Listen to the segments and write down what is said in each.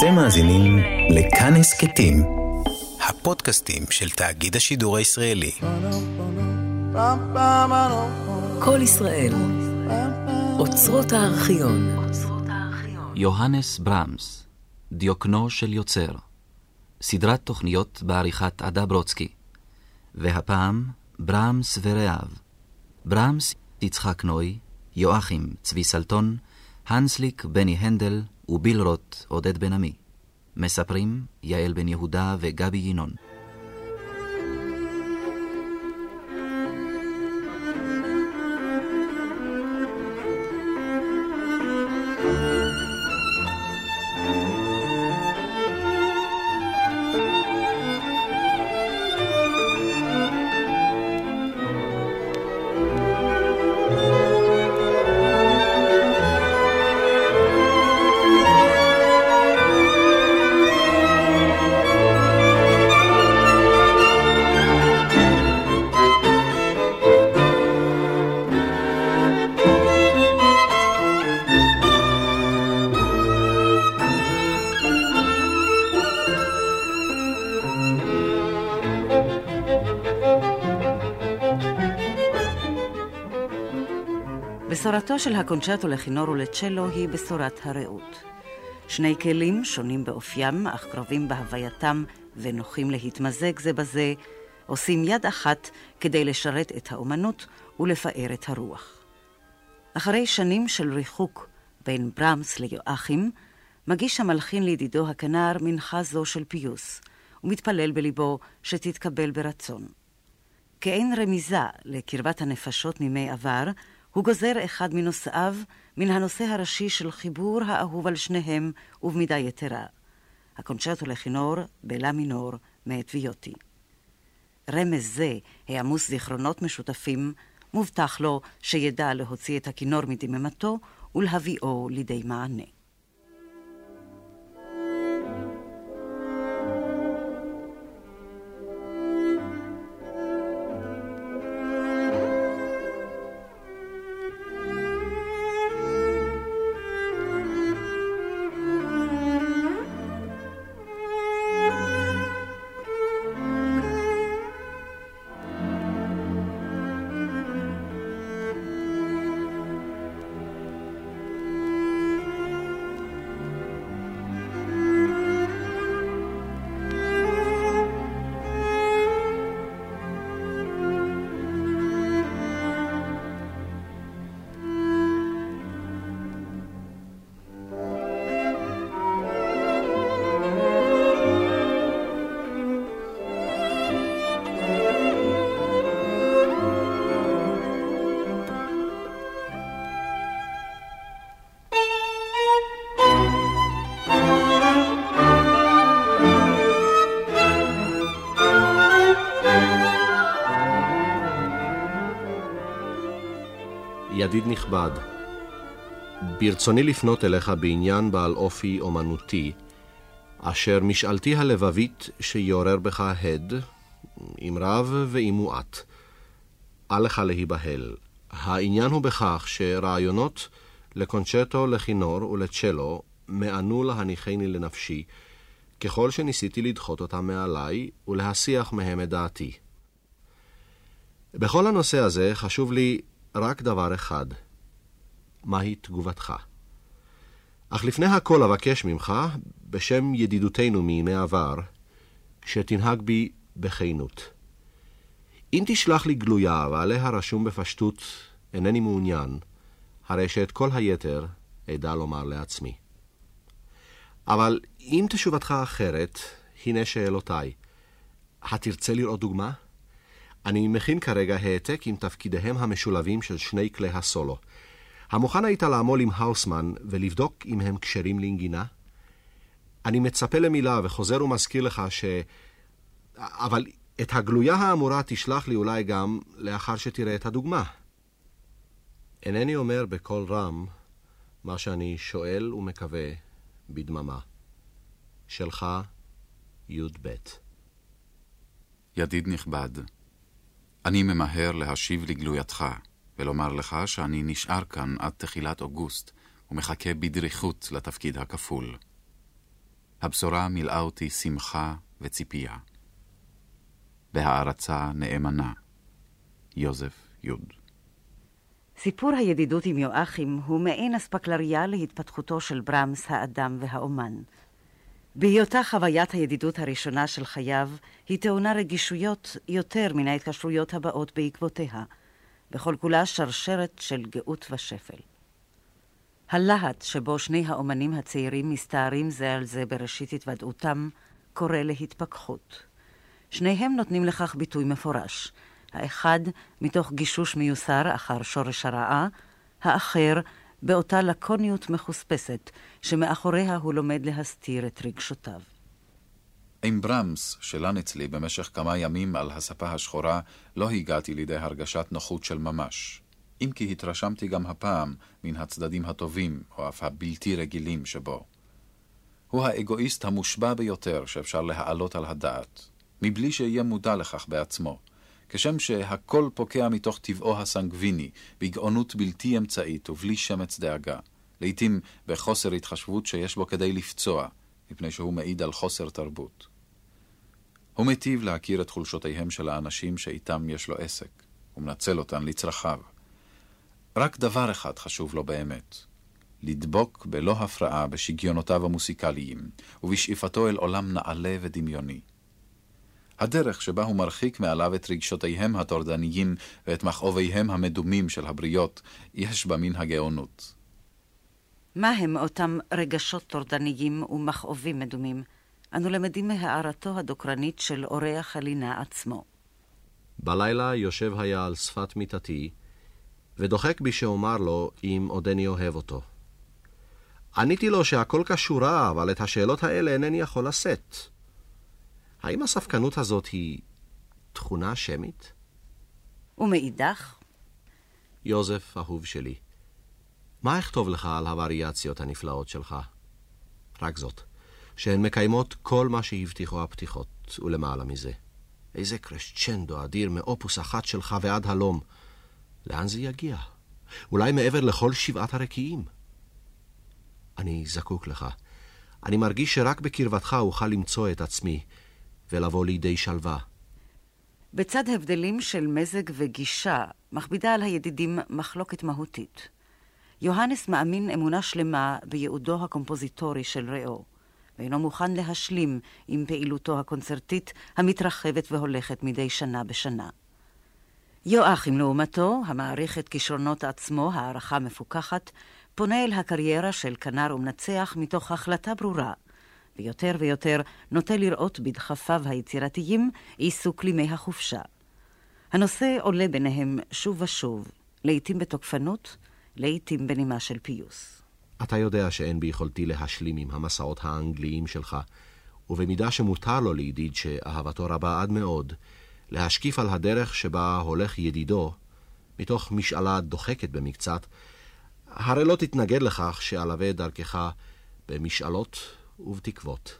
אתם מאזינים לכאן הסכתים, הפודקאסטים של תאגיד השידור הישראלי. כל ישראל, אוצרות הארכיון. יוהנס ברמס, דיוקנו של יוצר. סדרת תוכניות בעריכת עדה ברוצקי. והפעם, ברמס ורעיו. ברמס, יצחק נוי, יואכים, צבי סלטון, הנסליק, בני הנדל וביל רוט, עודד בן עמי. מספרים יעל בן יהודה וגבי ינון. של הקונצ'רטו לכינור ולצ'לו היא בשורת הרעות. שני כלים שונים באופיים, אך קרובים בהווייתם ונוחים להתמזג זה בזה, עושים יד אחת כדי לשרת את האומנות ולפאר את הרוח. אחרי שנים של ריחוק בין ברמס ליואכים, מגיש המלחין לידידו הכנר מנחה זו של פיוס, ומתפלל בליבו שתתקבל ברצון. כאין רמיזה לקרבת הנפשות מימי עבר, הוא גוזר אחד מנושאיו מן הנושא הראשי של חיבור האהוב על שניהם ובמידה יתרה. הקונצ'רטו לכינור בלה מינור מאת ויוטי. רמז זה, העמוס זיכרונות משותפים, מובטח לו שידע להוציא את הכינור מדממתו ולהביאו לידי מענה. ידיד נכבד, ברצוני לפנות אליך בעניין בעל אופי אומנותי, אשר משאלתי הלבבית שיעורר בך הד, עם רב ועם מועט. אל לך להיבהל. העניין הוא בכך שרעיונות לקונצ'טו, לכינור ולצ'לו מענו להניחני לנפשי, ככל שניסיתי לדחות אותם מעליי ולהסיח מהם את דעתי. בכל הנושא הזה חשוב לי רק דבר אחד, מהי תגובתך? אך לפני הכל אבקש ממך, בשם ידידותנו מימי עבר, שתנהג בי בכנות. אם תשלח לי גלויה ועליה רשום בפשטות אינני מעוניין, הרי שאת כל היתר אדע לומר לעצמי. אבל אם תשובתך אחרת, הנה שאלותיי. התרצה לראות דוגמה? אני מכין כרגע העתק עם תפקידיהם המשולבים של שני כלי הסולו. המוכן היית לעמול עם האוסמן ולבדוק אם הם כשרים לנגינה? אני מצפה למילה וחוזר ומזכיר לך ש... אבל את הגלויה האמורה תשלח לי אולי גם לאחר שתראה את הדוגמה. אינני אומר בקול רם מה שאני שואל ומקווה בדממה. שלך, י"ב. ידיד נכבד, אני ממהר להשיב לגלויתך, ולומר לך שאני נשאר כאן עד תחילת אוגוסט, ומחכה בדריכות לתפקיד הכפול. הבשורה מילאה אותי שמחה וציפייה. בהערצה נאמנה. יוזף יוד. סיפור הידידות עם יואכים הוא מעין אספקלריה להתפתחותו של ברמס האדם והאומן. בהיותה חוויית הידידות הראשונה של חייו, היא טעונה רגישויות יותר מן ההתקשרויות הבאות בעקבותיה, וכל כולה שרשרת של גאות ושפל. הלהט שבו שני האומנים הצעירים מסתערים זה על זה בראשית התוודעותם, קורא להתפכחות. שניהם נותנים לכך ביטוי מפורש. האחד מתוך גישוש מיוסר אחר שורש הרעה, האחר באותה לקוניות מחוספסת, שמאחוריה הוא לומד להסתיר את רגשותיו. עם ברמס, שלן אצלי במשך כמה ימים על הספה השחורה, לא הגעתי לידי הרגשת נוחות של ממש. אם כי התרשמתי גם הפעם מן הצדדים הטובים, או אף הבלתי רגילים שבו. הוא האגואיסט המושבע ביותר שאפשר להעלות על הדעת, מבלי שיהיה מודע לכך בעצמו. כשם שהכל פוקע מתוך טבעו הסנגוויני, בגאונות בלתי אמצעית ובלי שמץ דאגה, לעתים בחוסר התחשבות שיש בו כדי לפצוע, מפני שהוא מעיד על חוסר תרבות. הוא מיטיב להכיר את חולשותיהם של האנשים שאיתם יש לו עסק, ומנצל אותן לצרכיו. רק דבר אחד חשוב לו באמת, לדבוק בלא הפרעה בשגיונותיו המוסיקליים, ובשאיפתו אל עולם נעלה ודמיוני. הדרך שבה הוא מרחיק מעליו את רגשותיהם הטורדניים ואת מכאוביהם המדומים של הבריות, יש בה מן הגאונות. מה הם אותם רגשות טורדניים ומכאובים מדומים? אנו למדים מהערתו הדוקרנית של אורח הלינה עצמו. בלילה יושב היה על שפת מיטתי, ודוחק בי שאומר לו אם עודני אוהב אותו. עניתי לו שהכל כשורה, אבל את השאלות האלה אינני יכול לשאת. האם הספקנות הזאת היא תכונה שמית? ומאידך? יוזף, אהוב שלי, מה אכתוב לך על הווריאציות הנפלאות שלך? רק זאת, שהן מקיימות כל מה שהבטיחו הפתיחות, ולמעלה מזה. איזה קרשצ'נדו אדיר מאופוס אחת שלך ועד הלום. לאן זה יגיע? אולי מעבר לכל שבעת הרקיעים? אני זקוק לך. אני מרגיש שרק בקרבתך אוכל למצוא את עצמי, ולבוא לידי שלווה. בצד הבדלים של מזג וגישה, מכבידה על הידידים מחלוקת מהותית. יוהנס מאמין אמונה שלמה בייעודו הקומפוזיטורי של ראו, ואינו מוכן להשלים עם פעילותו הקונצרטית המתרחבת והולכת מדי שנה בשנה. יואכים לעומתו, המעריך את כישרונות עצמו הערכה מפוכחת, פונה אל הקריירה של כנר ומנצח מתוך החלטה ברורה, ויותר ויותר נוטה לראות בדחפיו היצירתיים עיסוק לימי החופשה. הנושא עולה ביניהם שוב ושוב, לעתים בתוקפנות, לעתים בנימה של פיוס. אתה יודע שאין ביכולתי להשלים עם המסעות האנגליים שלך, ובמידה שמותר לו לידיד שאהבתו רבה עד מאוד, להשקיף על הדרך שבה הולך ידידו, מתוך משאלה דוחקת במקצת, הרי לא תתנגד לכך שאלווה דרכך במשאלות ובתקוות.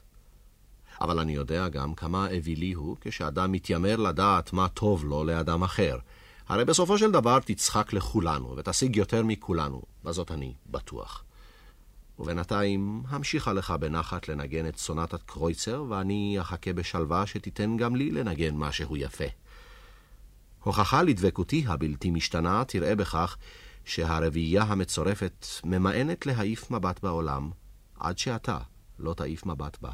אבל אני יודע גם כמה אווילי הוא כשאדם מתיימר לדעת מה טוב לו לאדם אחר. הרי בסופו של דבר תצחק לכולנו ותשיג יותר מכולנו, בזאת אני בטוח. ובינתיים המשיכה לך בנחת לנגן את סונטת קרויצר, ואני אחכה בשלווה שתיתן גם לי לנגן משהו יפה. הוכחה לדבקותי הבלתי משתנה תראה בכך שהרביעייה המצורפת ממאנת להעיף מבט בעולם, עד שאתה לא תעיף מבט בה.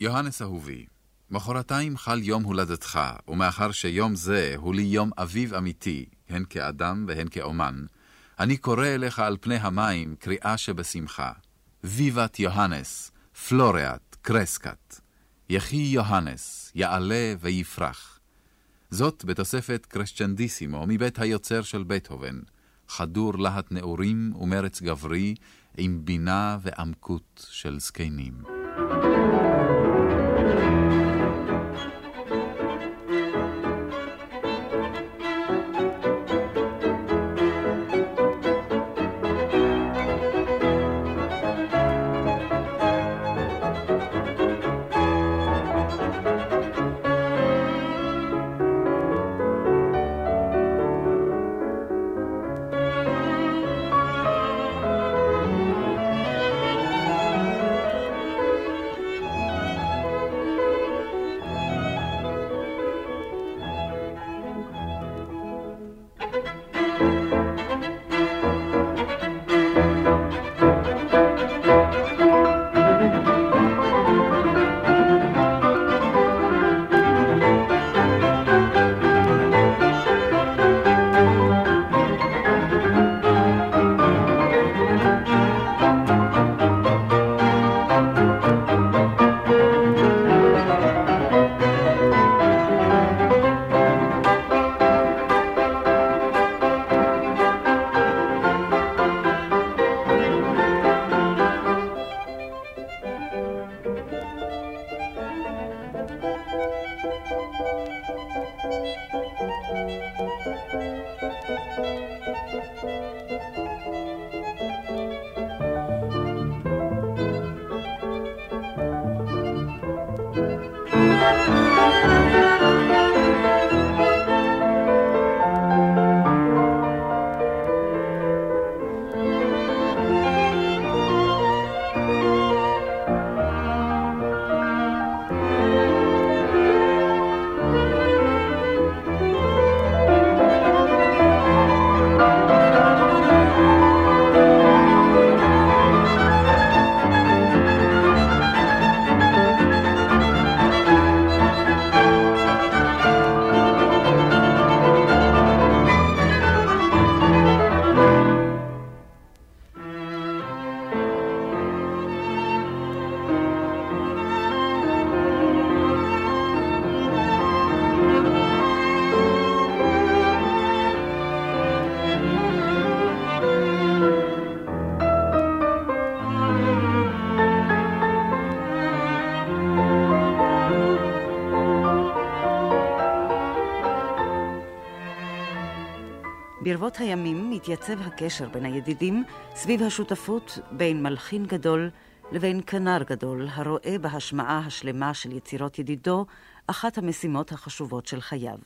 יוהנס אהובי, מחרתיים חל יום הולדתך, ומאחר שיום זה הוא לי יום אביב אמיתי, הן כאדם והן כאומן, אני קורא אליך על פני המים קריאה שבשמחה. ויבת יוהנס, פלוריאט, קרסקת. יחי יוהנס, יעלה ויפרח. זאת בתוספת קרשצ'נדיסימו מבית היוצר של בטהובן, חדור להט נעורים ומרץ גברי, עם בינה ועמקות של זקנים. ברבות הימים מתייצב הקשר בין הידידים סביב השותפות בין מלחין גדול לבין כנר גדול, הרואה בהשמעה השלמה של יצירות ידידו אחת המשימות החשובות של חייו.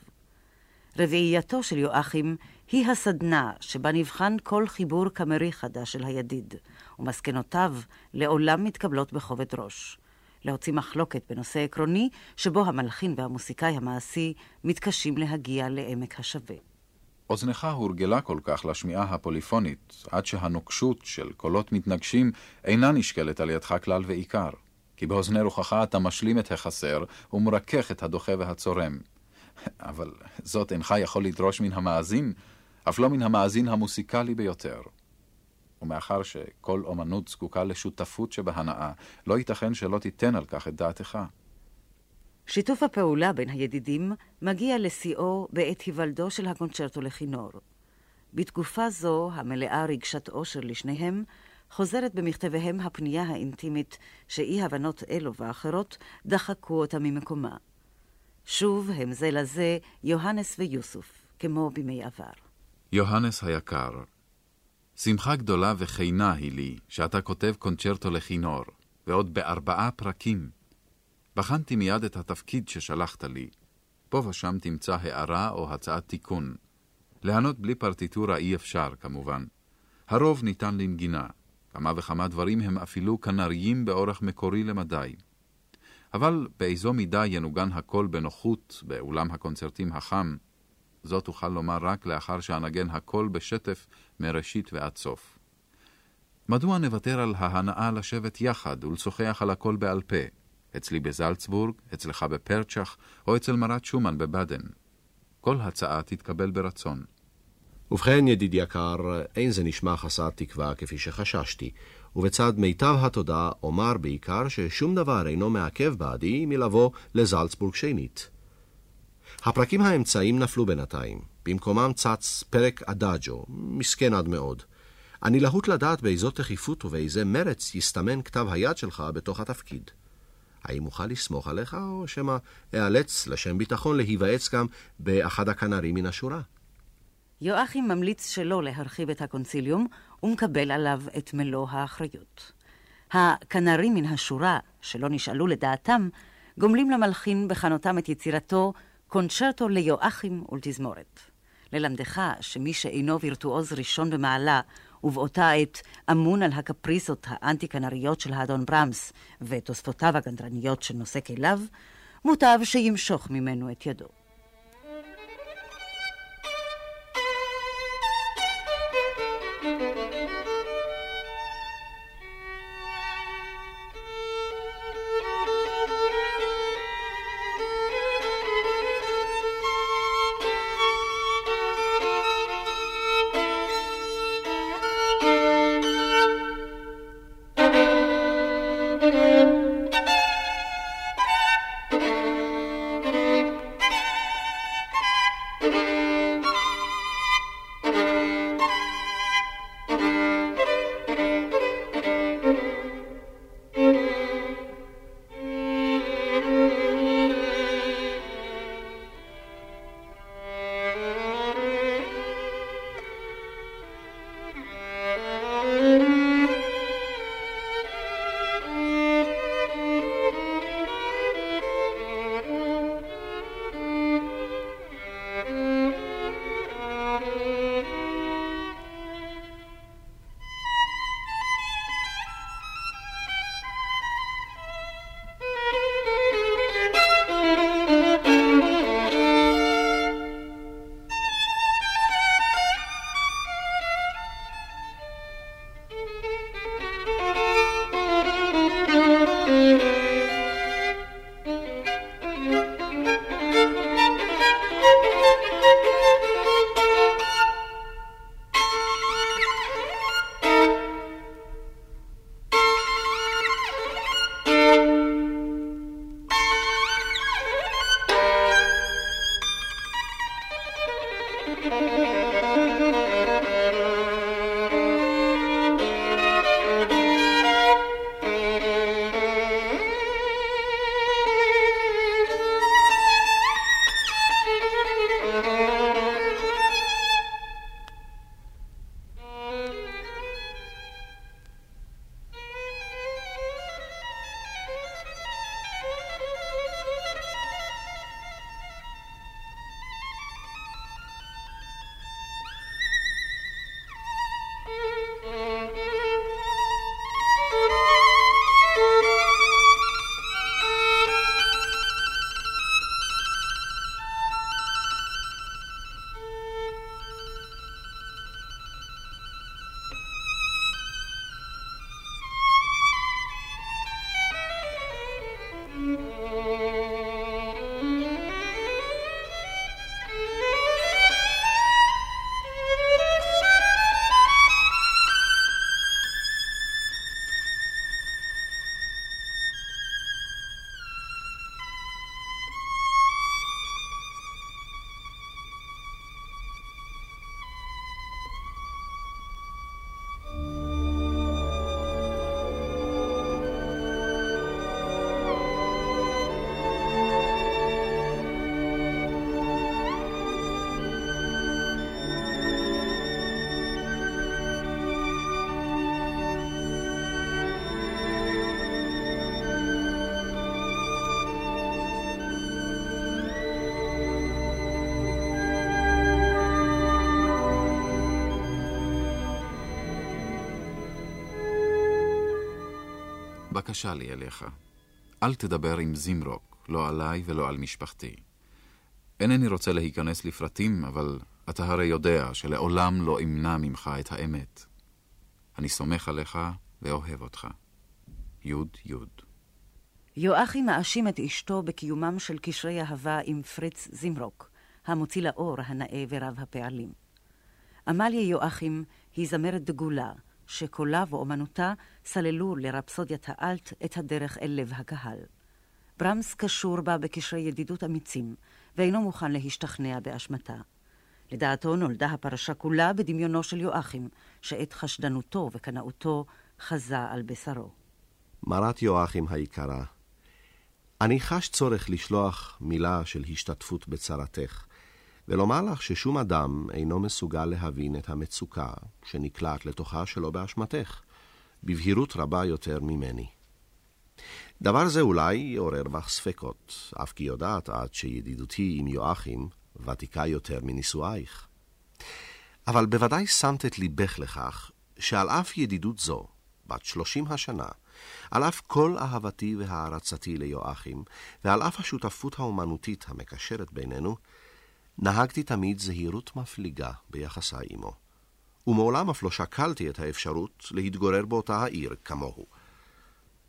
רביעייתו של יואכים היא הסדנה שבה נבחן כל חיבור קמרי חדש של הידיד, ומסקנותיו לעולם מתקבלות בכובד ראש. להוציא מחלוקת בנושא עקרוני שבו המלחין והמוסיקאי המעשי מתקשים להגיע לעמק השווה. אוזנך הורגלה כל כך לשמיעה הפוליפונית, עד שהנוקשות של קולות מתנגשים אינה נשקלת על ידך כלל ועיקר. כי באוזני רוחך אתה משלים את החסר ומרכך את הדוחה והצורם. אבל זאת אינך יכול לדרוש מן המאזין, אף לא מן המאזין המוסיקלי ביותר. ומאחר שכל אומנות זקוקה לשותפות שבהנאה, לא ייתכן שלא תיתן על כך את דעתך. שיתוף הפעולה בין הידידים מגיע לשיאו בעת היוולדו של הקונצ'רטו לכינור. בתקופה זו, המלאה רגשת אושר לשניהם, חוזרת במכתביהם הפנייה האינטימית שאי-הבנות אלו ואחרות דחקו אותה ממקומה. שוב הם זה לזה יוהנס ויוסוף, כמו בימי עבר. יוהנס היקר, שמחה גדולה וכנה היא לי שאתה כותב קונצ'רטו לכינור, ועוד בארבעה פרקים. בחנתי מיד את התפקיד ששלחת לי. פה ושם תמצא הערה או הצעת תיקון. לענות בלי פרטיטורה אי אפשר, כמובן. הרוב ניתן לנגינה. כמה וכמה דברים הם אפילו כנריים באורך מקורי למדי. אבל באיזו מידה ינוגן הכל בנוחות באולם הקונצרטים החם, זאת תוכל לומר רק לאחר שאנגן הכל בשטף מראשית ועד סוף. מדוע נוותר על ההנאה לשבת יחד ולשוחח על הכל בעל פה, אצלי בזלצבורג, אצלך בפרצ'ך, או אצל מרת שומן בבאדן? כל הצעה תתקבל ברצון. ובכן, ידיד יקר, אין זה נשמע חסר תקווה כפי שחששתי, ובצד מיטב התודה אומר בעיקר ששום דבר אינו מעכב בעדי מלבוא לזלצבורג שנית. הפרקים האמצעיים נפלו בינתיים, במקומם צץ פרק אדאג'ו, מסכן עד מאוד. אני להוט לדעת באיזו תכיפות ובאיזה מרץ יסתמן כתב היד שלך בתוך התפקיד. האם אוכל לסמוך עליך, או שמא אאלץ לשם ביטחון להיוועץ גם באחד הכנרים מן השורה? יואכים ממליץ שלא להרחיב את הקונסיליום, ומקבל עליו את מלוא האחריות. הכנרים מן השורה, שלא נשאלו לדעתם, גומלים למלחין בחנותם את יצירתו קונצ'רטו ליואכים ולתזמורת. ללמדך שמי שאינו וירטואוז ראשון במעלה, ובאותה עת אמון על הקפריסות האנטי-קנריות של האדון ברמס ותוספותיו הגנדרניות של נושא כליו, מוטב שימשוך ממנו את ידו. בקשה לי אליך. אל תדבר עם זימרוק, לא עליי ולא על משפחתי. אינני רוצה להיכנס לפרטים, אבל אתה הרי יודע שלעולם לא אמנע ממך את האמת. אני סומך עליך ואוהב אותך. יוד יוד. יואכי מאשים את אשתו בקיומם של קשרי אהבה עם פריץ זימרוק, המוציא לאור הנאה ורב הפעלים. עמליה יואכים היא זמרת דגולה, שקולה ואומנותה סללו לרפסודיית האלט את הדרך אל לב הקהל. ברמס קשור בה בקשרי ידידות אמיצים, ואינו מוכן להשתכנע באשמתה. לדעתו נולדה הפרשה כולה בדמיונו של יואכים, שאת חשדנותו וקנאותו חזה על בשרו. מרת יואכים היקרה, אני חש צורך לשלוח מילה של השתתפות בצרתך, ולומר לך ששום אדם אינו מסוגל להבין את המצוקה שנקלעת לתוכה שלא באשמתך, בבהירות רבה יותר ממני. דבר זה אולי יעורר בך ספקות, אף כי יודעת את שידידותי עם יואכים ותיקה יותר מנישואייך. אבל בוודאי שמת את ליבך לכך שעל אף ידידות זו, בת שלושים השנה, על אף כל אהבתי והערצתי ליואכים, ועל אף השותפות האומנותית המקשרת בינינו, נהגתי תמיד זהירות מפליגה ביחסה עמו, ומעולם אף לא שקלתי את האפשרות להתגורר באותה העיר כמוהו.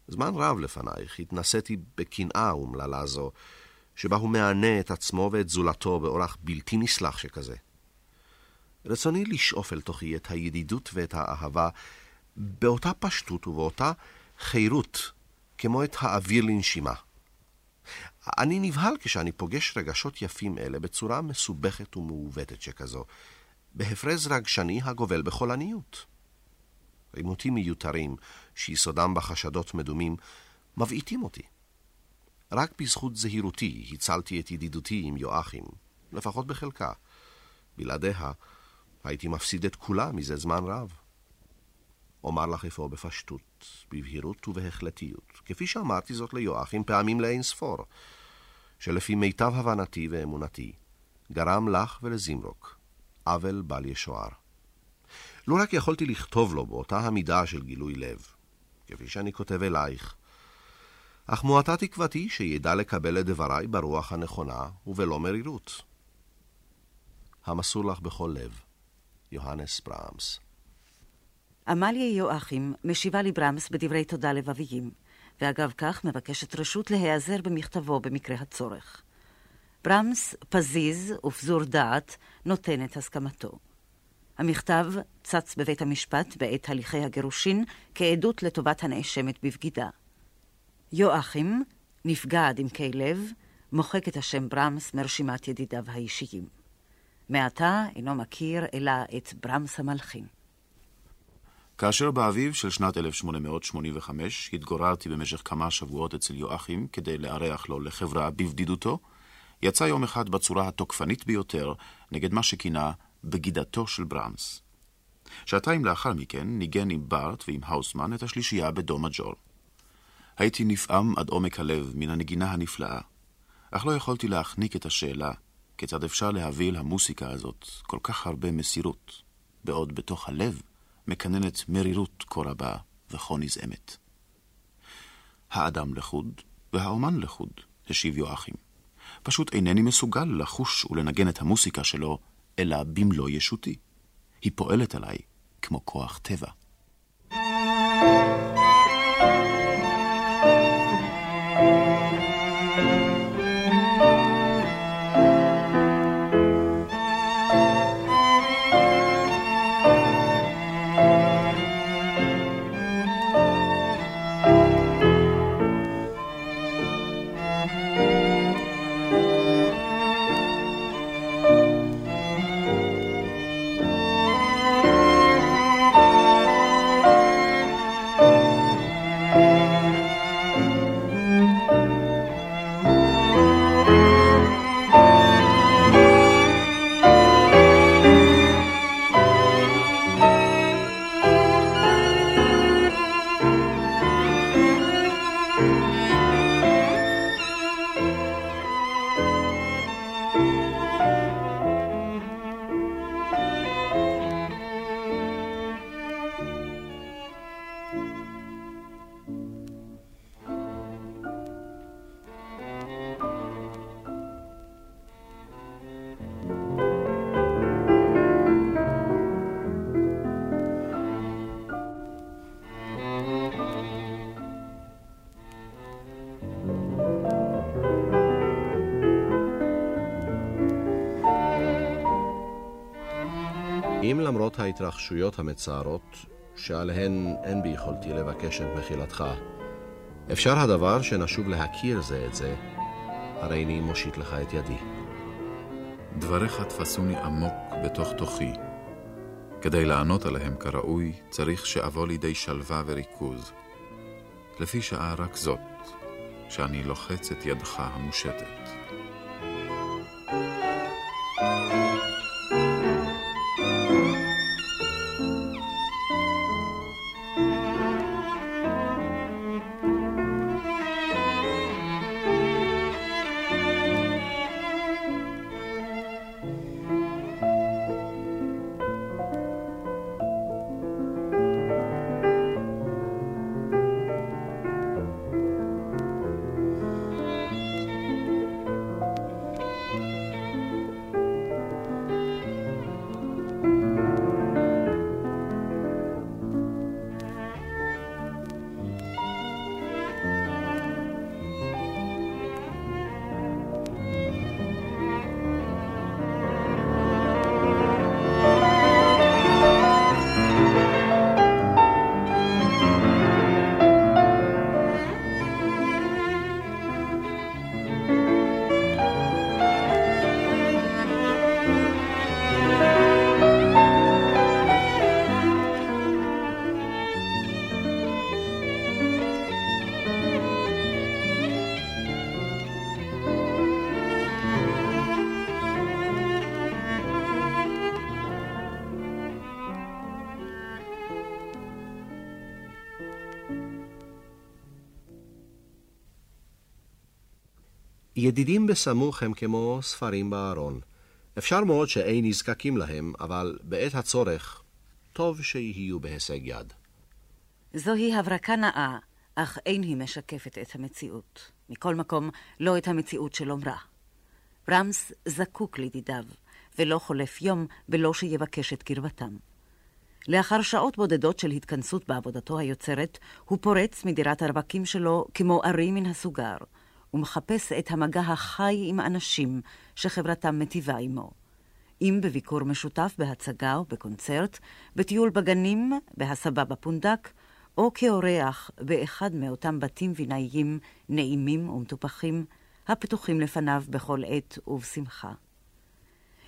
זמן רב לפנייך התנסיתי בקנאה אומללה זו, שבה הוא מענה את עצמו ואת זולתו באורח בלתי נסלח שכזה. רצוני לשאוף אל תוכי את הידידות ואת האהבה באותה פשטות ובאותה חירות, כמו את האוויר לנשימה. אני נבהל כשאני פוגש רגשות יפים אלה בצורה מסובכת ומעוותת שכזו, בהפרז רגשני הגובל בחולניות. עימותים מיותרים, שיסודם בחשדות מדומים, מבעיטים אותי. רק בזכות זהירותי הצלתי את ידידותי עם יואכים, לפחות בחלקה. בלעדיה הייתי מפסיד את כולה מזה זמן רב. אומר לך אפוא בפשטות, בבהירות ובהחלטיות, כפי שאמרתי זאת ליואכים פעמים לאין ספור, שלפי מיטב הבנתי ואמונתי, גרם לך ולזימרוק עוול בל ישוער. לו רק יכולתי לכתוב לו באותה המידה של גילוי לב, כפי שאני כותב אלייך, אך מועטה תקוותי שידע לקבל את דבריי ברוח הנכונה ובלא מרירות. המסור לך בכל לב, יוהנס ברמס. עמליה יואכים משיבה לברמס בדברי תודה לבביים, ואגב כך מבקשת רשות להיעזר במכתבו במקרה הצורך. ברמס, פזיז ופזור דעת נותן את הסכמתו. המכתב צץ בבית המשפט בעת הליכי הגירושין כעדות לטובת הנאשמת בבגידה. יואכים, נפגע עד עמקי לב, מוחק את השם ברמס מרשימת ידידיו האישיים. מעתה אינו מכיר אלא את ברמס המלחין. כאשר באביב של שנת 1885 התגוררתי במשך כמה שבועות אצל יואכים כדי לארח לו לחברה בבדידותו, יצא יום אחד בצורה התוקפנית ביותר נגד מה שכינה בגידתו של ברמס. שעתיים לאחר מכן ניגן עם בארט ועם האוסמן את השלישייה בדו מג'ור. הייתי נפעם עד עומק הלב מן הנגינה הנפלאה, אך לא יכולתי להחניק את השאלה כיצד אפשר להביא למוסיקה הזאת כל כך הרבה מסירות, בעוד בתוך הלב מקננת מרירות כה רבה וכה נזעמת. האדם לחוד והאומן לחוד, השיב יואכים. פשוט אינני מסוגל לחוש ולנגן את המוסיקה שלו, אלא במלוא ישותי. היא פועלת עליי כמו כוח טבע. אם ההתרחשויות המצערות, שעליהן אין ביכולתי לבקש את מחילתך, אפשר הדבר שנשוב להכיר זה את זה, הרי אני מושיט לך את ידי. דבריך תפסוני עמוק בתוך תוכי. כדי לענות עליהם כראוי, צריך שאבוא לידי שלווה וריכוז. לפי שעה רק זאת, שאני לוחץ את ידך המושטת. ידידים בסמוך הם כמו ספרים בארון. אפשר מאוד שאין נזקקים להם, אבל בעת הצורך, טוב שיהיו בהישג יד. זוהי הברקה נאה, אך אין היא משקפת את המציאות. מכל מקום, לא את המציאות של אומרה. ברמס זקוק לידידיו, ולא חולף יום בלא שיבקש את קרבתם. לאחר שעות בודדות של התכנסות בעבודתו היוצרת, הוא פורץ מדירת הרווקים שלו כמו ארי מן הסוגר. ומחפש את המגע החי עם אנשים שחברתם מטיבה עמו. אם בביקור משותף בהצגה או בקונצרט, בטיול בגנים, בהסבה בפונדק, או כאורח באחד מאותם בתים וינאיים נעימים ומטופחים, הפתוחים לפניו בכל עת ובשמחה.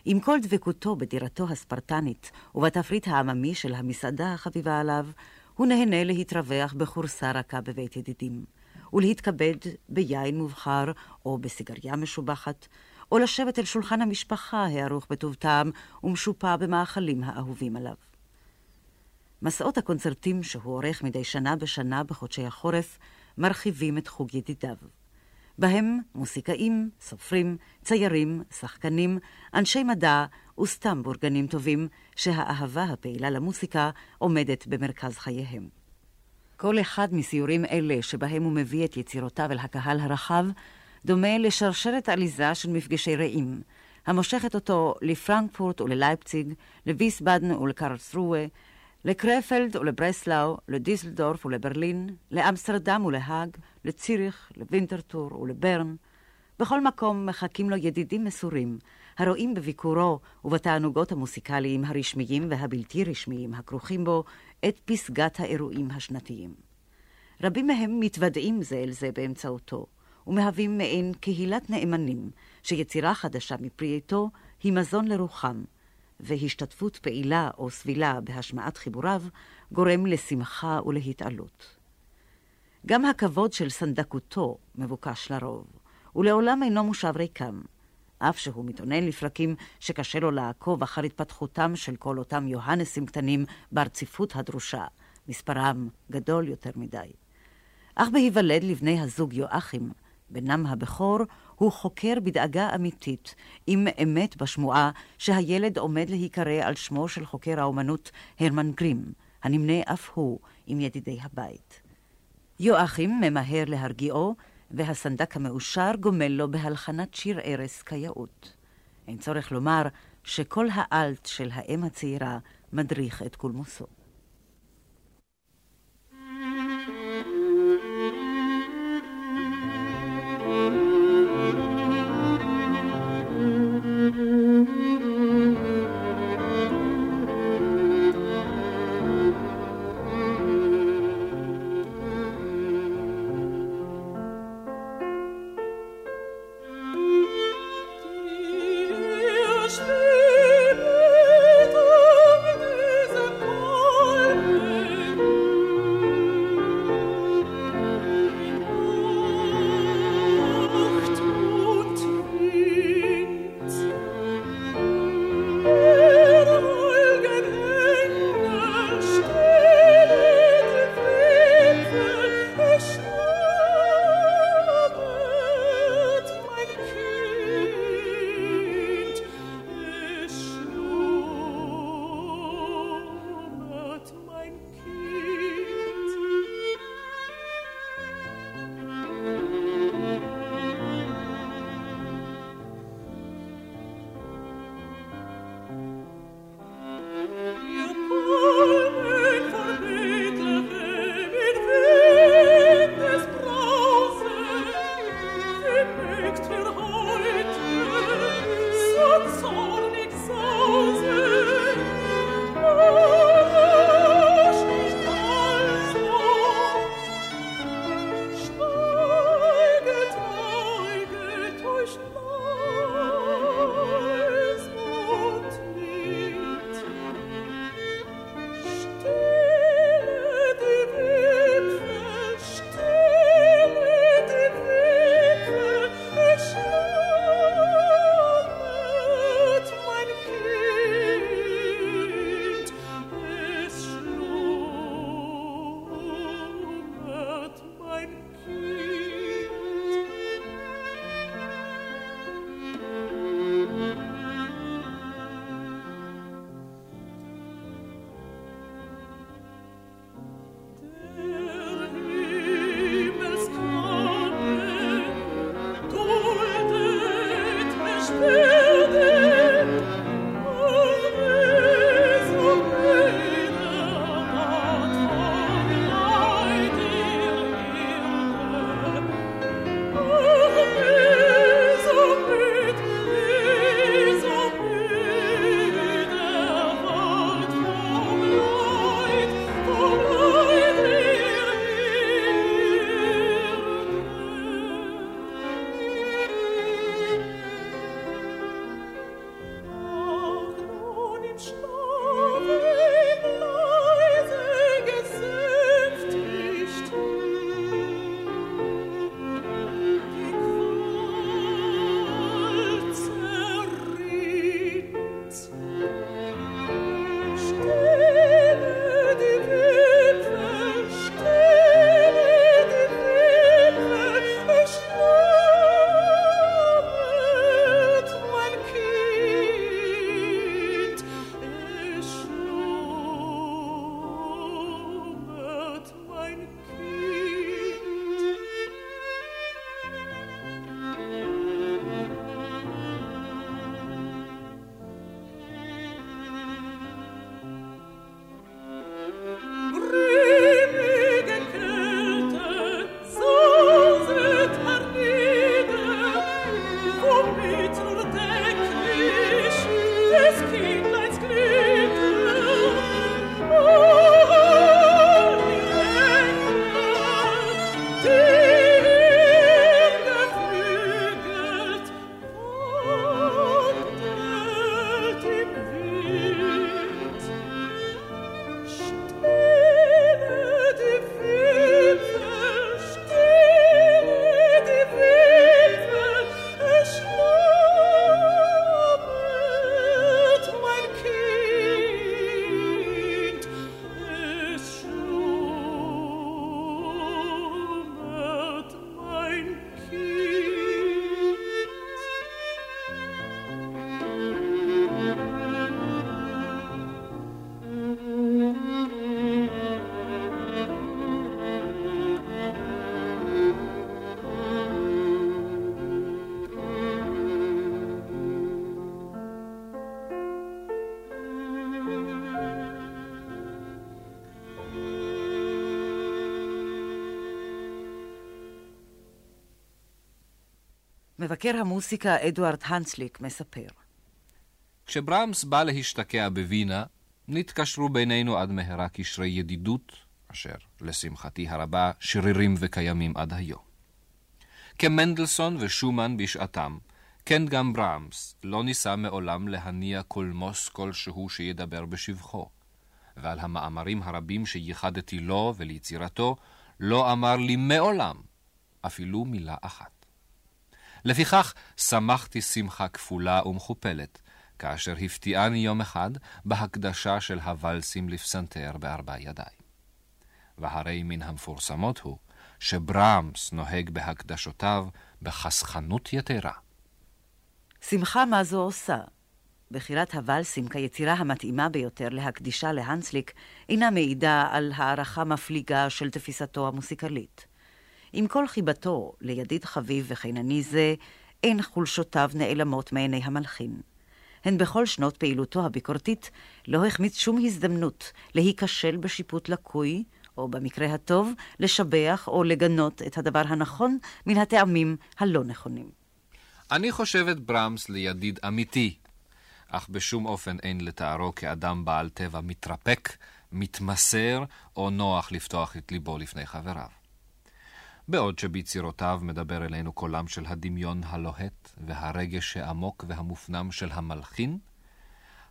עם כל דבקותו בדירתו הספרטנית ובתפריט העממי של המסעדה החביבה עליו, הוא נהנה להתרווח בחורסה רכה בבית ידידים. ולהתכבד ביין מובחר או בסיגריה משובחת, או לשבת אל שולחן המשפחה הערוך בטוב טעם ומשופע במאכלים האהובים עליו. מסעות הקונצרטים שהוא עורך מדי שנה בשנה בחודשי החורף מרחיבים את חוג ידידיו. בהם מוסיקאים, סופרים, ציירים, שחקנים, אנשי מדע וסתם בורגנים טובים שהאהבה הפעילה למוסיקה עומדת במרכז חייהם. כל אחד מסיורים אלה שבהם הוא מביא את יצירותיו אל הקהל הרחב, דומה לשרשרת עליזה של מפגשי רעים, המושכת אותו לפרנקפורט וללייפציג, לוויסבדן ולקרלסרואה, לקרפלד ולברסלאו, לדיסלדורף ולברלין, לאמסטרדם ולהאג, לציריך, לווינטרטור ולברן. בכל מקום מחכים לו ידידים מסורים, הרואים בביקורו ובתענוגות המוסיקליים הרשמיים והבלתי רשמיים הכרוכים בו את פסגת האירועים השנתיים. רבים מהם מתוודעים זה אל זה באמצעותו, ומהווים מעין קהילת נאמנים, שיצירה חדשה מפרי עטו היא מזון לרוחם, והשתתפות פעילה או סבילה בהשמעת חיבוריו גורם לשמחה ולהתעלות. גם הכבוד של סנדקותו מבוקש לרוב, ולעולם אינו מושב ריקם. אף שהוא מתאונן לפרקים שקשה לו לעקוב אחר התפתחותם של כל אותם יוהנסים קטנים ברציפות הדרושה, מספרם גדול יותר מדי. אך בהיוולד לבני הזוג יואכים, בנם הבכור, הוא חוקר בדאגה אמיתית, עם אמת בשמועה שהילד עומד להיקרא על שמו של חוקר האומנות הרמן גרים, הנמנה אף הוא עם ידידי הבית. יואכים ממהר להרגיעו והסנדק המאושר גומל לו בהלחנת שיר ערש כיאות. אין צורך לומר שכל האלט של האם הצעירה מדריך את קולמוסו. מבקר המוסיקה אדוארד הנסליק מספר. כשברמס בא להשתקע בווינה, נתקשרו בינינו עד מהרה קשרי ידידות, אשר לשמחתי הרבה שרירים וקיימים עד היום. כמנדלסון ושומן בשעתם, כן גם ברמס לא ניסה מעולם להניע קולמוס כלשהו שידבר בשבחו, ועל המאמרים הרבים שייחדתי לו וליצירתו, לא אמר לי מעולם אפילו מילה אחת. לפיכך שמחתי שמחה כפולה ומכופלת, כאשר הפתיעני יום אחד בהקדשה של הוואלסים לפסנתר בארבע ידיים. והרי מן המפורסמות הוא שברמס נוהג בהקדשותיו בחסכנות יתרה. שמחה מה זו עושה? בחירת הוואלסים כיצירה המתאימה ביותר להקדישה להנסליק אינה מעידה על הערכה מפליגה של תפיסתו המוסיקלית. עם כל חיבתו לידיד חביב וחינני זה, אין חולשותיו נעלמות מעיני המלחין. הן בכל שנות פעילותו הביקורתית לא החמיץ שום הזדמנות להיכשל בשיפוט לקוי, או במקרה הטוב, לשבח או לגנות את הדבר הנכון מן הטעמים הלא נכונים. אני חושב את ברמס לידיד אמיתי, אך בשום אופן אין לתארו כאדם בעל טבע מתרפק, מתמסר, או נוח לפתוח את ליבו לפני חבריו. בעוד שביצירותיו מדבר אלינו קולם של הדמיון הלוהט והרגש העמוק והמופנם של המלחין,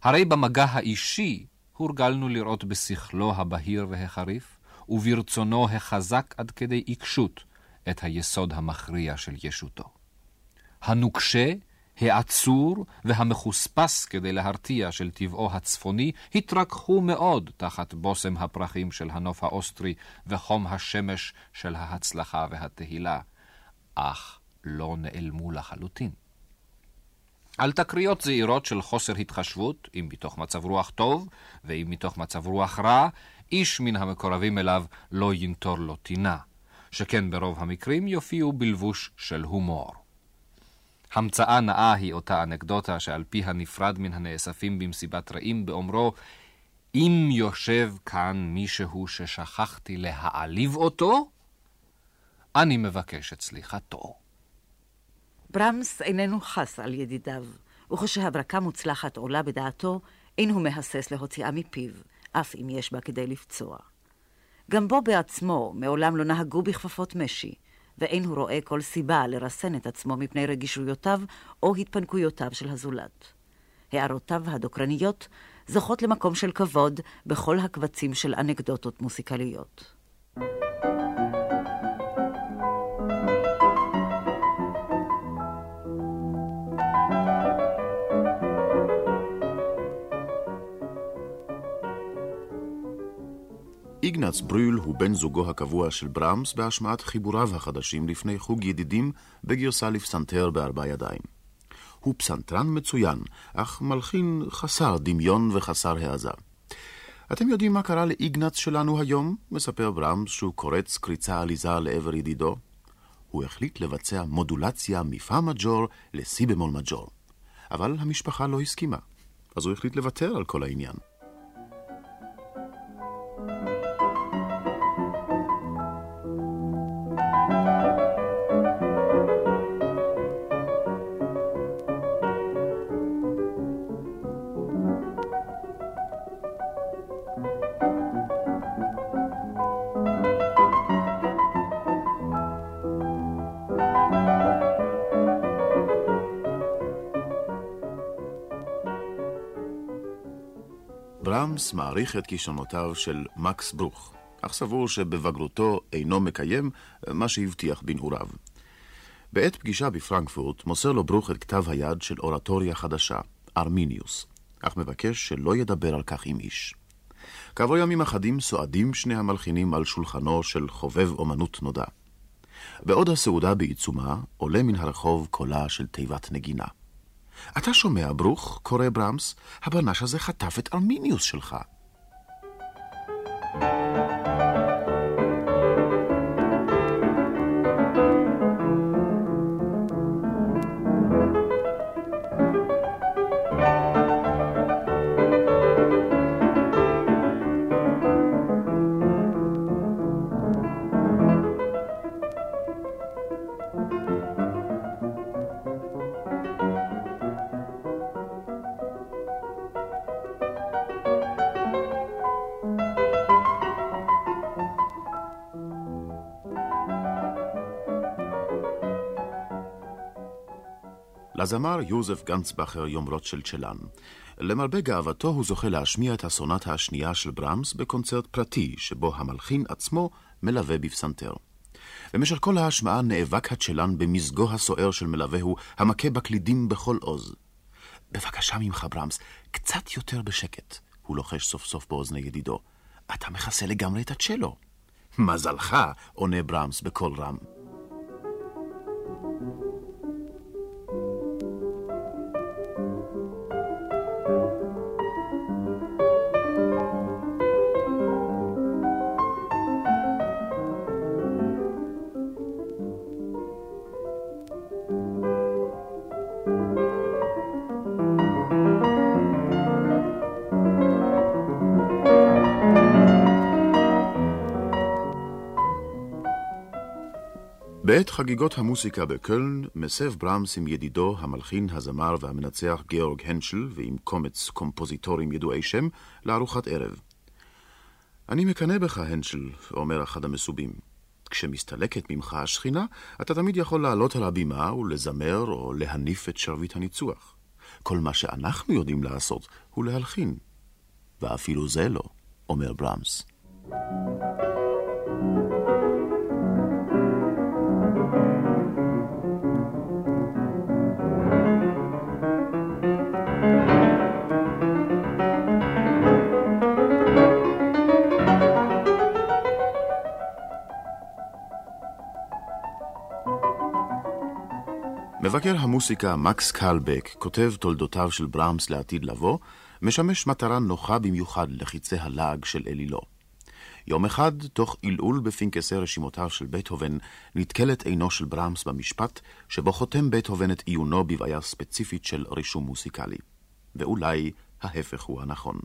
הרי במגע האישי הורגלנו לראות בשכלו הבהיר והחריף, וברצונו החזק עד כדי עיקשות, את היסוד המכריע של ישותו. הנוקשה העצור והמחוספס כדי להרתיע של טבעו הצפוני, התרככו מאוד תחת בושם הפרחים של הנוף האוסטרי וחום השמש של ההצלחה והתהילה, אך לא נעלמו לחלוטין. על תקריות זעירות של חוסר התחשבות, אם מתוך מצב רוח טוב ואם מתוך מצב רוח רע, איש מן המקורבים אליו לא ינטור לו טינה, שכן ברוב המקרים יופיעו בלבוש של הומור. המצאה נאה היא אותה אנקדוטה שעל פיה נפרד מן הנאספים במסיבת רעים באומרו, אם יושב כאן מישהו ששכחתי להעליב אותו, אני מבקש את סליחתו. ברמס איננו חס על ידידיו, וכשהברקה מוצלחת עולה בדעתו, אין הוא מהסס להוציאה מפיו, אף אם יש בה כדי לפצוע. גם בו בעצמו מעולם לא נהגו בכפפות משי, ואין הוא רואה כל סיבה לרסן את עצמו מפני רגישויותיו או התפנקויותיו של הזולת. הערותיו הדוקרניות זוכות למקום של כבוד בכל הקבצים של אנקדוטות מוסיקליות. איגנץ בריל הוא בן זוגו הקבוע של ברמס בהשמעת חיבוריו החדשים לפני חוג ידידים בגרסה לפסנתר בארבע ידיים. הוא פסנתרן מצוין, אך מלחין חסר דמיון וחסר העזה. אתם יודעים מה קרה לאיגנץ שלנו היום? מספר ברמס שהוא קורץ קריצה עליזה לעבר ידידו. הוא החליט לבצע מודולציה מפה מג'ור לסי במול מג'ור. אבל המשפחה לא הסכימה, אז הוא החליט לוותר על כל העניין. ברמס מעריך את כישרונותיו של מקס ברוך, אך סבור שבבגרותו אינו מקיים מה שהבטיח בנעוריו. בעת פגישה בפרנקפורט מוסר לו ברוך את כתב היד של אורטוריה חדשה, ארמיניוס, אך מבקש שלא ידבר על כך עם איש. כעבור ימים אחדים סועדים שני המלחינים על שולחנו של חובב אומנות נודע. בעוד הסעודה בעיצומה, עולה מן הרחוב קולה של תיבת נגינה. אתה שומע, ברוך? קורא ברמס, הבנש הזה חטף את ארמיניוס שלך. לזמר יוזף גנצבכר יומרות של צ'לן. למרבה גאוותו הוא זוכה להשמיע את הסונטה השנייה של ברמס בקונצרט פרטי, שבו המלחין עצמו מלווה בפסנתר. במשך כל ההשמעה נאבק הצ'לן במזגו הסוער של מלווהו, המכה בקלידים בכל עוז. בבקשה ממך, ברמס, קצת יותר בשקט, הוא לוחש סוף סוף באוזני ידידו. אתה מכסה לגמרי את הצ'לו. מזלך, עונה ברמס בקול רם. בעת חגיגות המוסיקה בקולן, מסב ברמס עם ידידו, המלחין, הזמר והמנצח גאורג הנשל, ועם קומץ קומפוזיטורים ידועי שם, לארוחת ערב. אני מקנא בך, הנשל, אומר אחד המסובים. כשמסתלקת ממך השכינה, אתה תמיד יכול לעלות על הבימה ולזמר או להניף את שרביט הניצוח. כל מה שאנחנו יודעים לעשות הוא להלחין. ואפילו זה לא, אומר ברמס. מבקר המוסיקה מקס קלבק כותב תולדותיו של ברמס לעתיד לבוא, משמש מטרה נוחה במיוחד לחיצי הלעג של אלילו. יום אחד, תוך עלעול בפנקסי רשימותיו של בטהובן, נתקלת עינו של ברמס במשפט, שבו חותם בטהובן את עיונו בבעיה ספציפית של רישום מוסיקלי. ואולי ההפך הוא הנכון.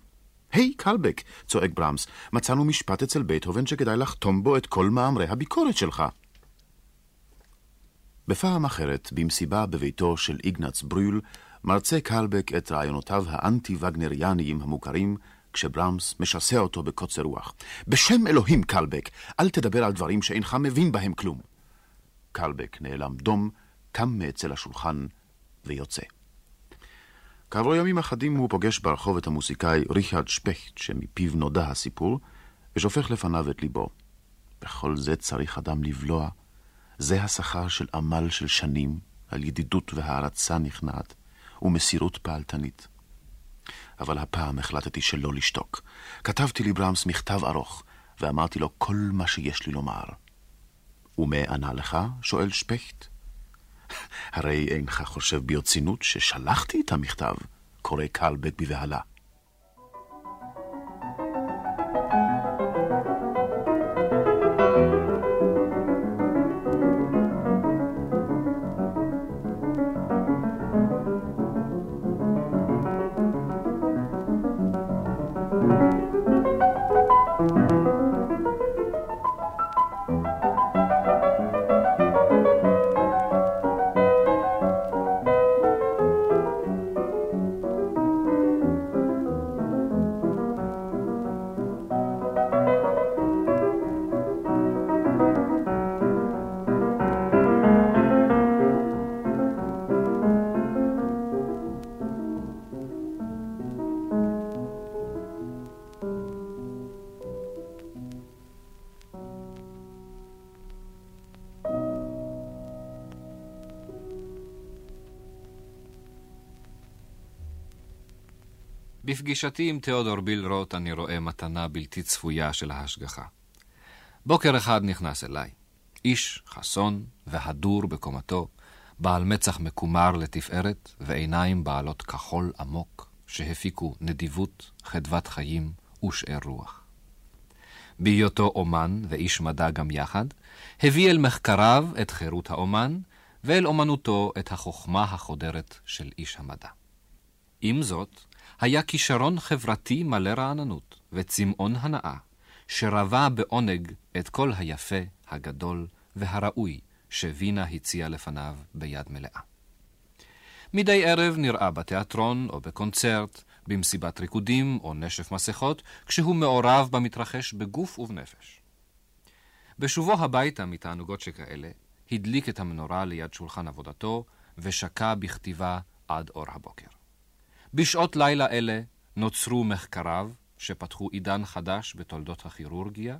היי, hey, קלבק, צועק ברמס, מצאנו משפט אצל בטהובן שכדאי לחתום בו את כל מאמרי הביקורת שלך. בפעם אחרת, במסיבה בביתו של איגנץ בריול, מרצה קלבק את רעיונותיו האנטי-וגנריאניים המוכרים, כשברמס משסע אותו בקוצר רוח. בשם אלוהים, קלבק, אל תדבר על דברים שאינך מבין בהם כלום. קלבק נעלם דום, קם מאצל השולחן ויוצא. כעבור ימים אחדים הוא פוגש ברחוב את המוסיקאי ריכרד שפכט, שמפיו נודע הסיפור, ושופך לפניו את ליבו. בכל זה צריך אדם לבלוע, זה השכר של עמל של שנים על ידידות והערצה נכנעת ומסירות פעלתנית. אבל הפעם החלטתי שלא לשתוק. כתבתי לברמס מכתב ארוך, ואמרתי לו כל מה שיש לי לומר. ומה ענה לך? שואל שפכט. הרי אינך חושב ברצינות ששלחתי את המכתב, קורא קלבק בבהלה. בפגישתי עם תיאודור בילרוט אני רואה מתנה בלתי צפויה של ההשגחה. בוקר אחד נכנס אליי. איש חסון והדור בקומתו, בעל מצח מקומר לתפארת ועיניים בעלות כחול עמוק, שהפיקו נדיבות, חדוות חיים ושאר רוח. בהיותו אומן ואיש מדע גם יחד, הביא אל מחקריו את חירות האומן, ואל אומנותו את החוכמה החודרת של איש המדע. עם זאת, היה כישרון חברתי מלא רעננות וצמאון הנאה, שרבה בעונג את כל היפה, הגדול והראוי שווינה הציע לפניו ביד מלאה. מדי ערב נראה בתיאטרון או בקונצרט, במסיבת ריקודים או נשף מסכות, כשהוא מעורב במתרחש בגוף ובנפש. בשובו הביתה מתענוגות שכאלה, הדליק את המנורה ליד שולחן עבודתו, ושקע בכתיבה עד אור הבוקר. בשעות לילה אלה נוצרו מחקריו, שפתחו עידן חדש בתולדות הכירורגיה.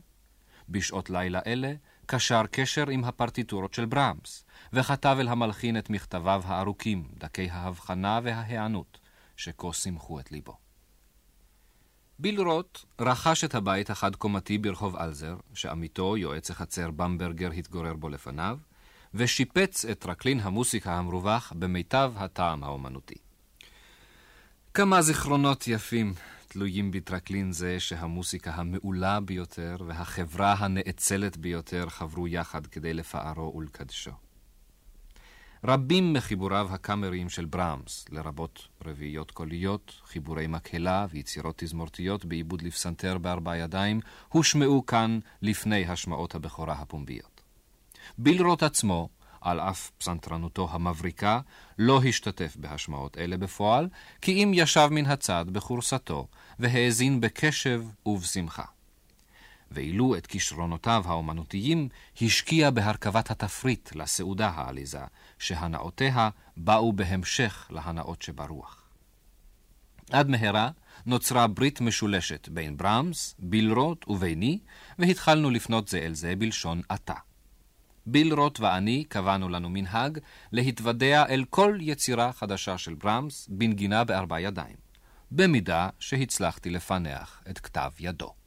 בשעות לילה אלה קשר קשר עם הפרטיטורות של ברמס, וכתב אל המלחין את מכתביו הארוכים, דקי ההבחנה וההיענות, שכה שימחו את ליבו. ביל רוט רכש את הבית החד-קומתי ברחוב אלזר, שעמיתו, יועץ החצר במברגר, התגורר בו לפניו, ושיפץ את טרקלין המוסיקה המרווח במיטב הטעם האומנותי. כמה זיכרונות יפים תלויים בטרקלין זה שהמוסיקה המעולה ביותר והחברה הנאצלת ביותר חברו יחד כדי לפארו ולקדשו. רבים מחיבוריו הקאמריים של ברמס, לרבות רביעיות קוליות, חיבורי מקהלה ויצירות תזמורתיות בעיבוד לפסנתר בארבע ידיים, הושמעו כאן לפני השמעות הבכורה הפומביות. בילרוט עצמו, על אף פסנתרנותו המבריקה, לא השתתף בהשמעות אלה בפועל, כי אם ישב מן הצד בכורסתו, והאזין בקשב ובשמחה. ואילו את כישרונותיו האומנותיים השקיע בהרכבת התפריט לסעודה העליזה, שהנאותיה באו בהמשך להנאות שברוח. עד מהרה נוצרה ברית משולשת בין ברמס, בילרוט וביני, והתחלנו לפנות זה אל זה בלשון עתה. בילרוט ואני קבענו לנו מנהג להתוודע אל כל יצירה חדשה של ברמס בנגינה בארבע ידיים, במידה שהצלחתי לפענח את כתב ידו.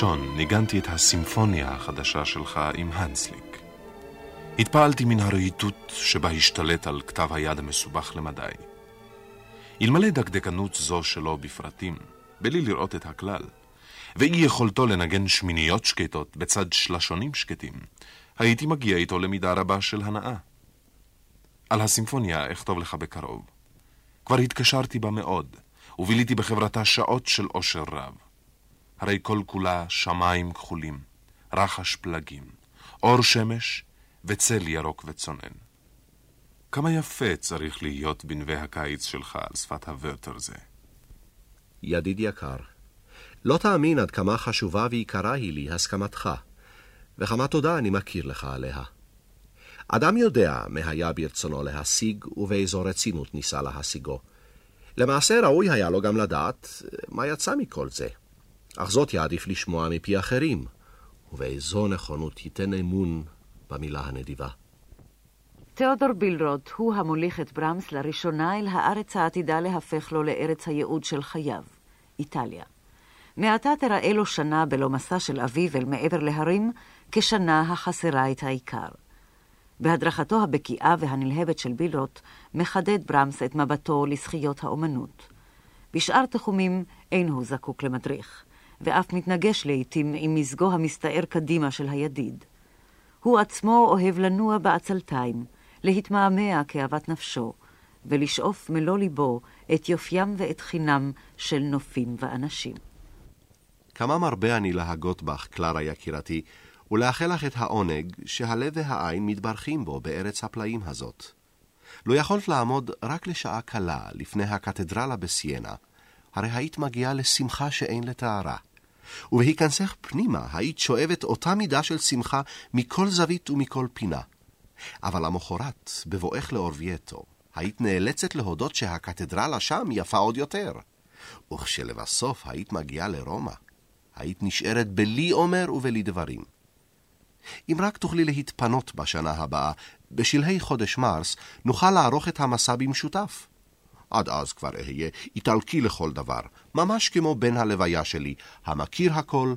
ראשון ניגנתי את הסימפוניה החדשה שלך עם הנסליק. התפעלתי מן הרהיטות שבה השתלט על כתב היד המסובך למדי. אלמלא דקדקנות זו שלו בפרטים, בלי לראות את הכלל, ואי יכולתו לנגן שמיניות שקטות בצד שלשונים שקטים, הייתי מגיע איתו למידה רבה של הנאה. על הסימפוניה אכתוב לך בקרוב. כבר התקשרתי בה מאוד, וביליתי בחברתה שעות של אושר רב. הרי כל כולה שמיים כחולים, רחש פלגים, אור שמש וצל ירוק וצונן. כמה יפה צריך להיות בנווה הקיץ שלך על שפת הוורטר זה. ידיד יקר, לא תאמין עד כמה חשובה ויקרה היא לי הסכמתך, וכמה תודה אני מכיר לך עליה. אדם יודע מה היה ברצונו להשיג ובאיזו רצינות ניסה להשיגו. למעשה ראוי היה לו גם לדעת מה יצא מכל זה. אך זאת יעדיף לשמוע מפי אחרים, ובאיזו נכונות ייתן אמון במילה הנדיבה. תיאודור בילרוט הוא המוליך את ברמס לראשונה אל הארץ העתידה להפך לו לארץ הייעוד של חייו, איטליה. מעתה תראה לו שנה בלא מסע של אביו אל מעבר להרים, כשנה החסרה את העיקר. בהדרכתו הבקיאה והנלהבת של בילרוט, מחדד ברמס את מבטו לזכיות האומנות. בשאר תחומים אין הוא זקוק למדריך, ואף מתנגש לעתים עם מזגו המסתער קדימה של הידיד. הוא עצמו אוהב לנוע בעצלתיים, להתמהמה כאוות נפשו, ולשאוף מלוא ליבו את יופיים ואת חינם של נופים ואנשים. כמה מרבה אני להגות בך, קלרה יקירתי, ולאחל לך את העונג שהלב והעין מתברכים בו בארץ הפלאים הזאת. לו יכולת לעמוד רק לשעה קלה לפני הקתדרלה בסיינה, הרי היית מגיעה לשמחה שאין לתארה. ובהיכנסך פנימה היית שואבת אותה מידה של שמחה מכל זווית ומכל פינה. אבל למחרת, בבואך לאורבייטו, היית נאלצת להודות שהקתדרלה שם יפה עוד יותר. וכשלבסוף היית מגיעה לרומא, היית נשארת בלי עומר ובלי דברים. אם רק תוכלי להתפנות בשנה הבאה, בשלהי חודש מרס, נוכל לערוך את המסע במשותף. עד אז כבר אהיה איטלקי לכל דבר, ממש כמו בן הלוויה שלי, המכיר הכל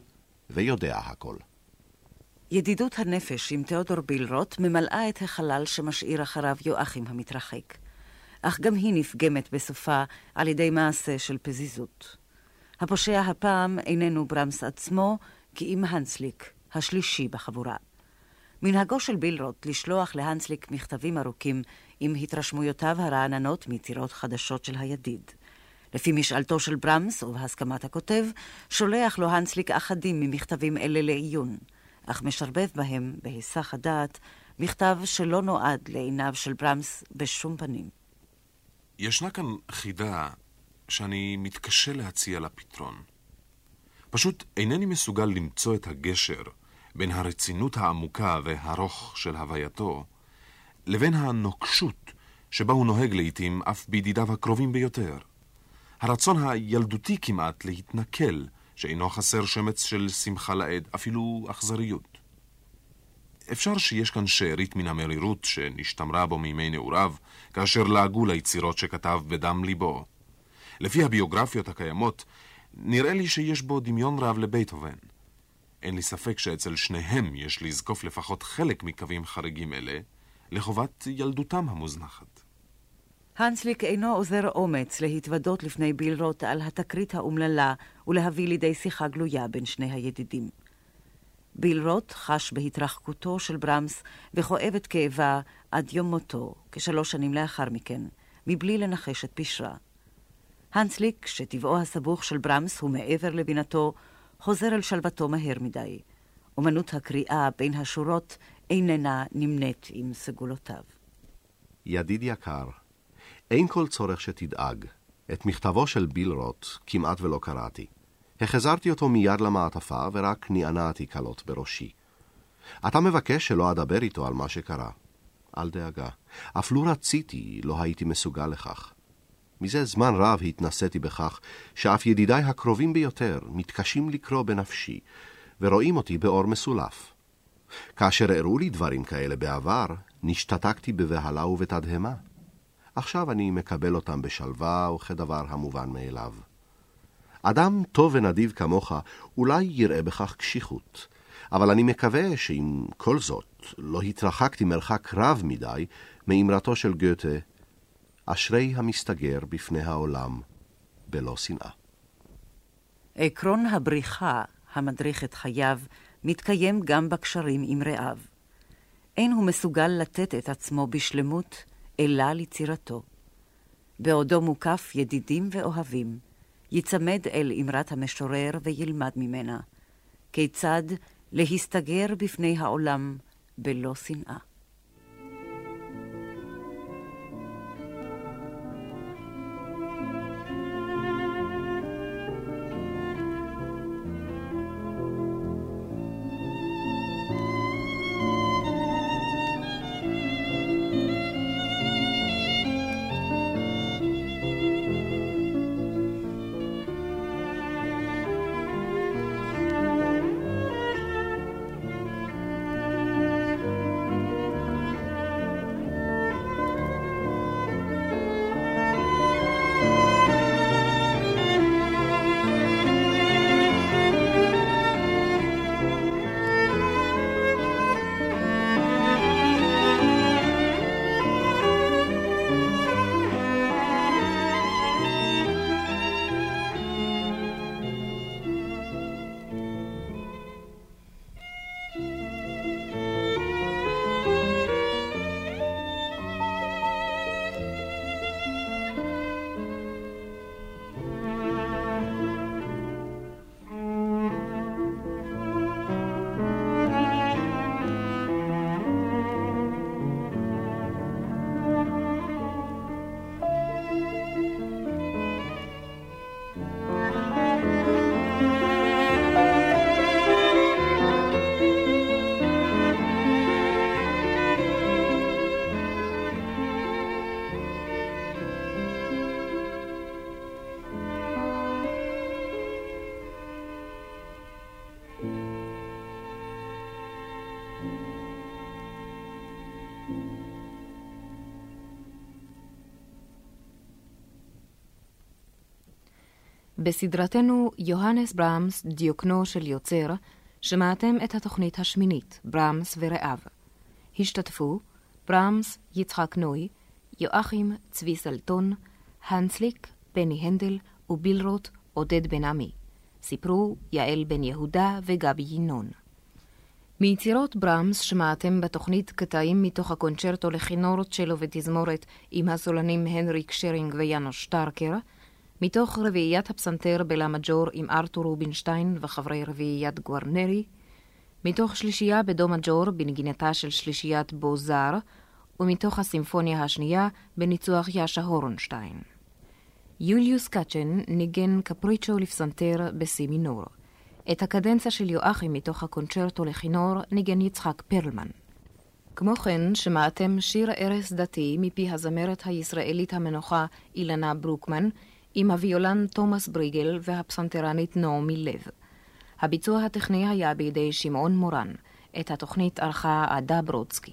ויודע הכל. ידידות הנפש עם תיאודור בילרוט ממלאה את החלל שמשאיר אחריו יואכים המתרחק. אך גם היא נפגמת בסופה על ידי מעשה של פזיזות. הפושע הפעם איננו ברמס עצמו, כי אם הנסליק, השלישי בחבורה. מנהגו של בילרוט לשלוח להנסליק מכתבים ארוכים עם התרשמויותיו הרעננות מטירות חדשות של הידיד. לפי משאלתו של ברמס, ובהסכמת הכותב, שולח לו הנסליק אחדים ממכתבים אלה לעיון, אך משרבב בהם, בהיסח הדעת, מכתב שלא נועד לעיניו של ברמס בשום פנים. ישנה כאן חידה שאני מתקשה להציע לה פתרון. פשוט אינני מסוגל למצוא את הגשר בין הרצינות העמוקה והארוך של הווייתו, לבין הנוקשות שבה הוא נוהג לעתים אף בידידיו הקרובים ביותר. הרצון הילדותי כמעט להתנכל, שאינו חסר שמץ של שמחה לעד, אפילו אכזריות. אפשר שיש כאן שארית מן המרירות שנשתמרה בו מימי נעוריו, כאשר לעגו ליצירות שכתב בדם ליבו. לפי הביוגרפיות הקיימות, נראה לי שיש בו דמיון רב לבייטהובן. אין לי ספק שאצל שניהם יש לזקוף לפחות חלק מקווים חריגים אלה לחובת ילדותם המוזנחת. הנסליק אינו עוזר אומץ להתוודות לפני בילרוט על התקרית האומללה ולהביא לידי שיחה גלויה בין שני הידידים. בילרוט חש בהתרחקותו של ברמס וכואב את כאבה עד יום מותו, כשלוש שנים לאחר מכן, מבלי לנחש את פשרה. הנסליק, שטבעו הסבוך של ברמס הוא מעבר לבינתו, חוזר אל שלוותו מהר מדי. אומנות הקריאה בין השורות איננה נמנית עם סגולותיו. ידיד יקר, אין כל צורך שתדאג. את מכתבו של בילרוט כמעט ולא קראתי. החזרתי אותו מיד למעטפה ורק נענעתי קלות בראשי. אתה מבקש שלא אדבר איתו על מה שקרה. אל דאגה. אף לו רציתי, לא הייתי מסוגל לכך. מזה זמן רב התנסיתי בכך שאף ידידיי הקרובים ביותר מתקשים לקרוא בנפשי, ורואים אותי באור מסולף. כאשר הראו לי דברים כאלה בעבר, נשתתקתי בבהלה ובתדהמה. עכשיו אני מקבל אותם בשלווה וכדבר המובן מאליו. אדם טוב ונדיב כמוך אולי יראה בכך קשיחות, אבל אני מקווה שעם כל זאת לא התרחקתי מרחק רב מדי מאמרתו של גותה, אשרי המסתגר בפני העולם בלא שנאה. עקרון הבריחה המדריך את חייו מתקיים גם בקשרים עם רעיו. אין הוא מסוגל לתת את עצמו בשלמות, אלא ליצירתו. בעודו מוקף ידידים ואוהבים, ייצמד אל אמרת המשורר וילמד ממנה, כיצד להסתגר בפני העולם בלא שנאה. בסדרתנו יוהנס ברמס, דיוקנו של יוצר, שמעתם את התוכנית השמינית, ברמס ורעיו. השתתפו ברמס, יצחק נוי, יואכים, צבי סלטון, הנסליק, בני הנדל ובילרוט, עודד בן עמי. סיפרו יעל בן יהודה וגבי ינון. מיצירות ברמס שמעתם בתוכנית קטעים מתוך הקונצ'רטו לכינור, צ'לו ותזמורת עם הסולנים הנריק שרינג ויאנוש שטרקר, מתוך רביעיית הפסנתר בלה מג'ור עם ארתור רובינשטיין וחברי רביעיית גוארנרי, מתוך שלישייה בדו מג'ור בנגינתה של שלישיית בו-זר, ומתוך הסימפוניה השנייה בניצוח יאשה הורנשטיין. יוליוס קאצ'ן ניגן קפריצ'ו לפסנתר בסי מינור. את הקדנציה של יואכים מתוך הקונצ'רטו לכינור ניגן יצחק פרלמן. כמו כן, שמעתם שיר ערש דתי מפי הזמרת הישראלית המנוחה אילנה ברוקמן, עם הוויולן תומאס בריגל והפסנתרנית נעמי לב. הביצוע הטכני היה בידי שמעון מורן. את התוכנית ערכה עדה ברודסקי.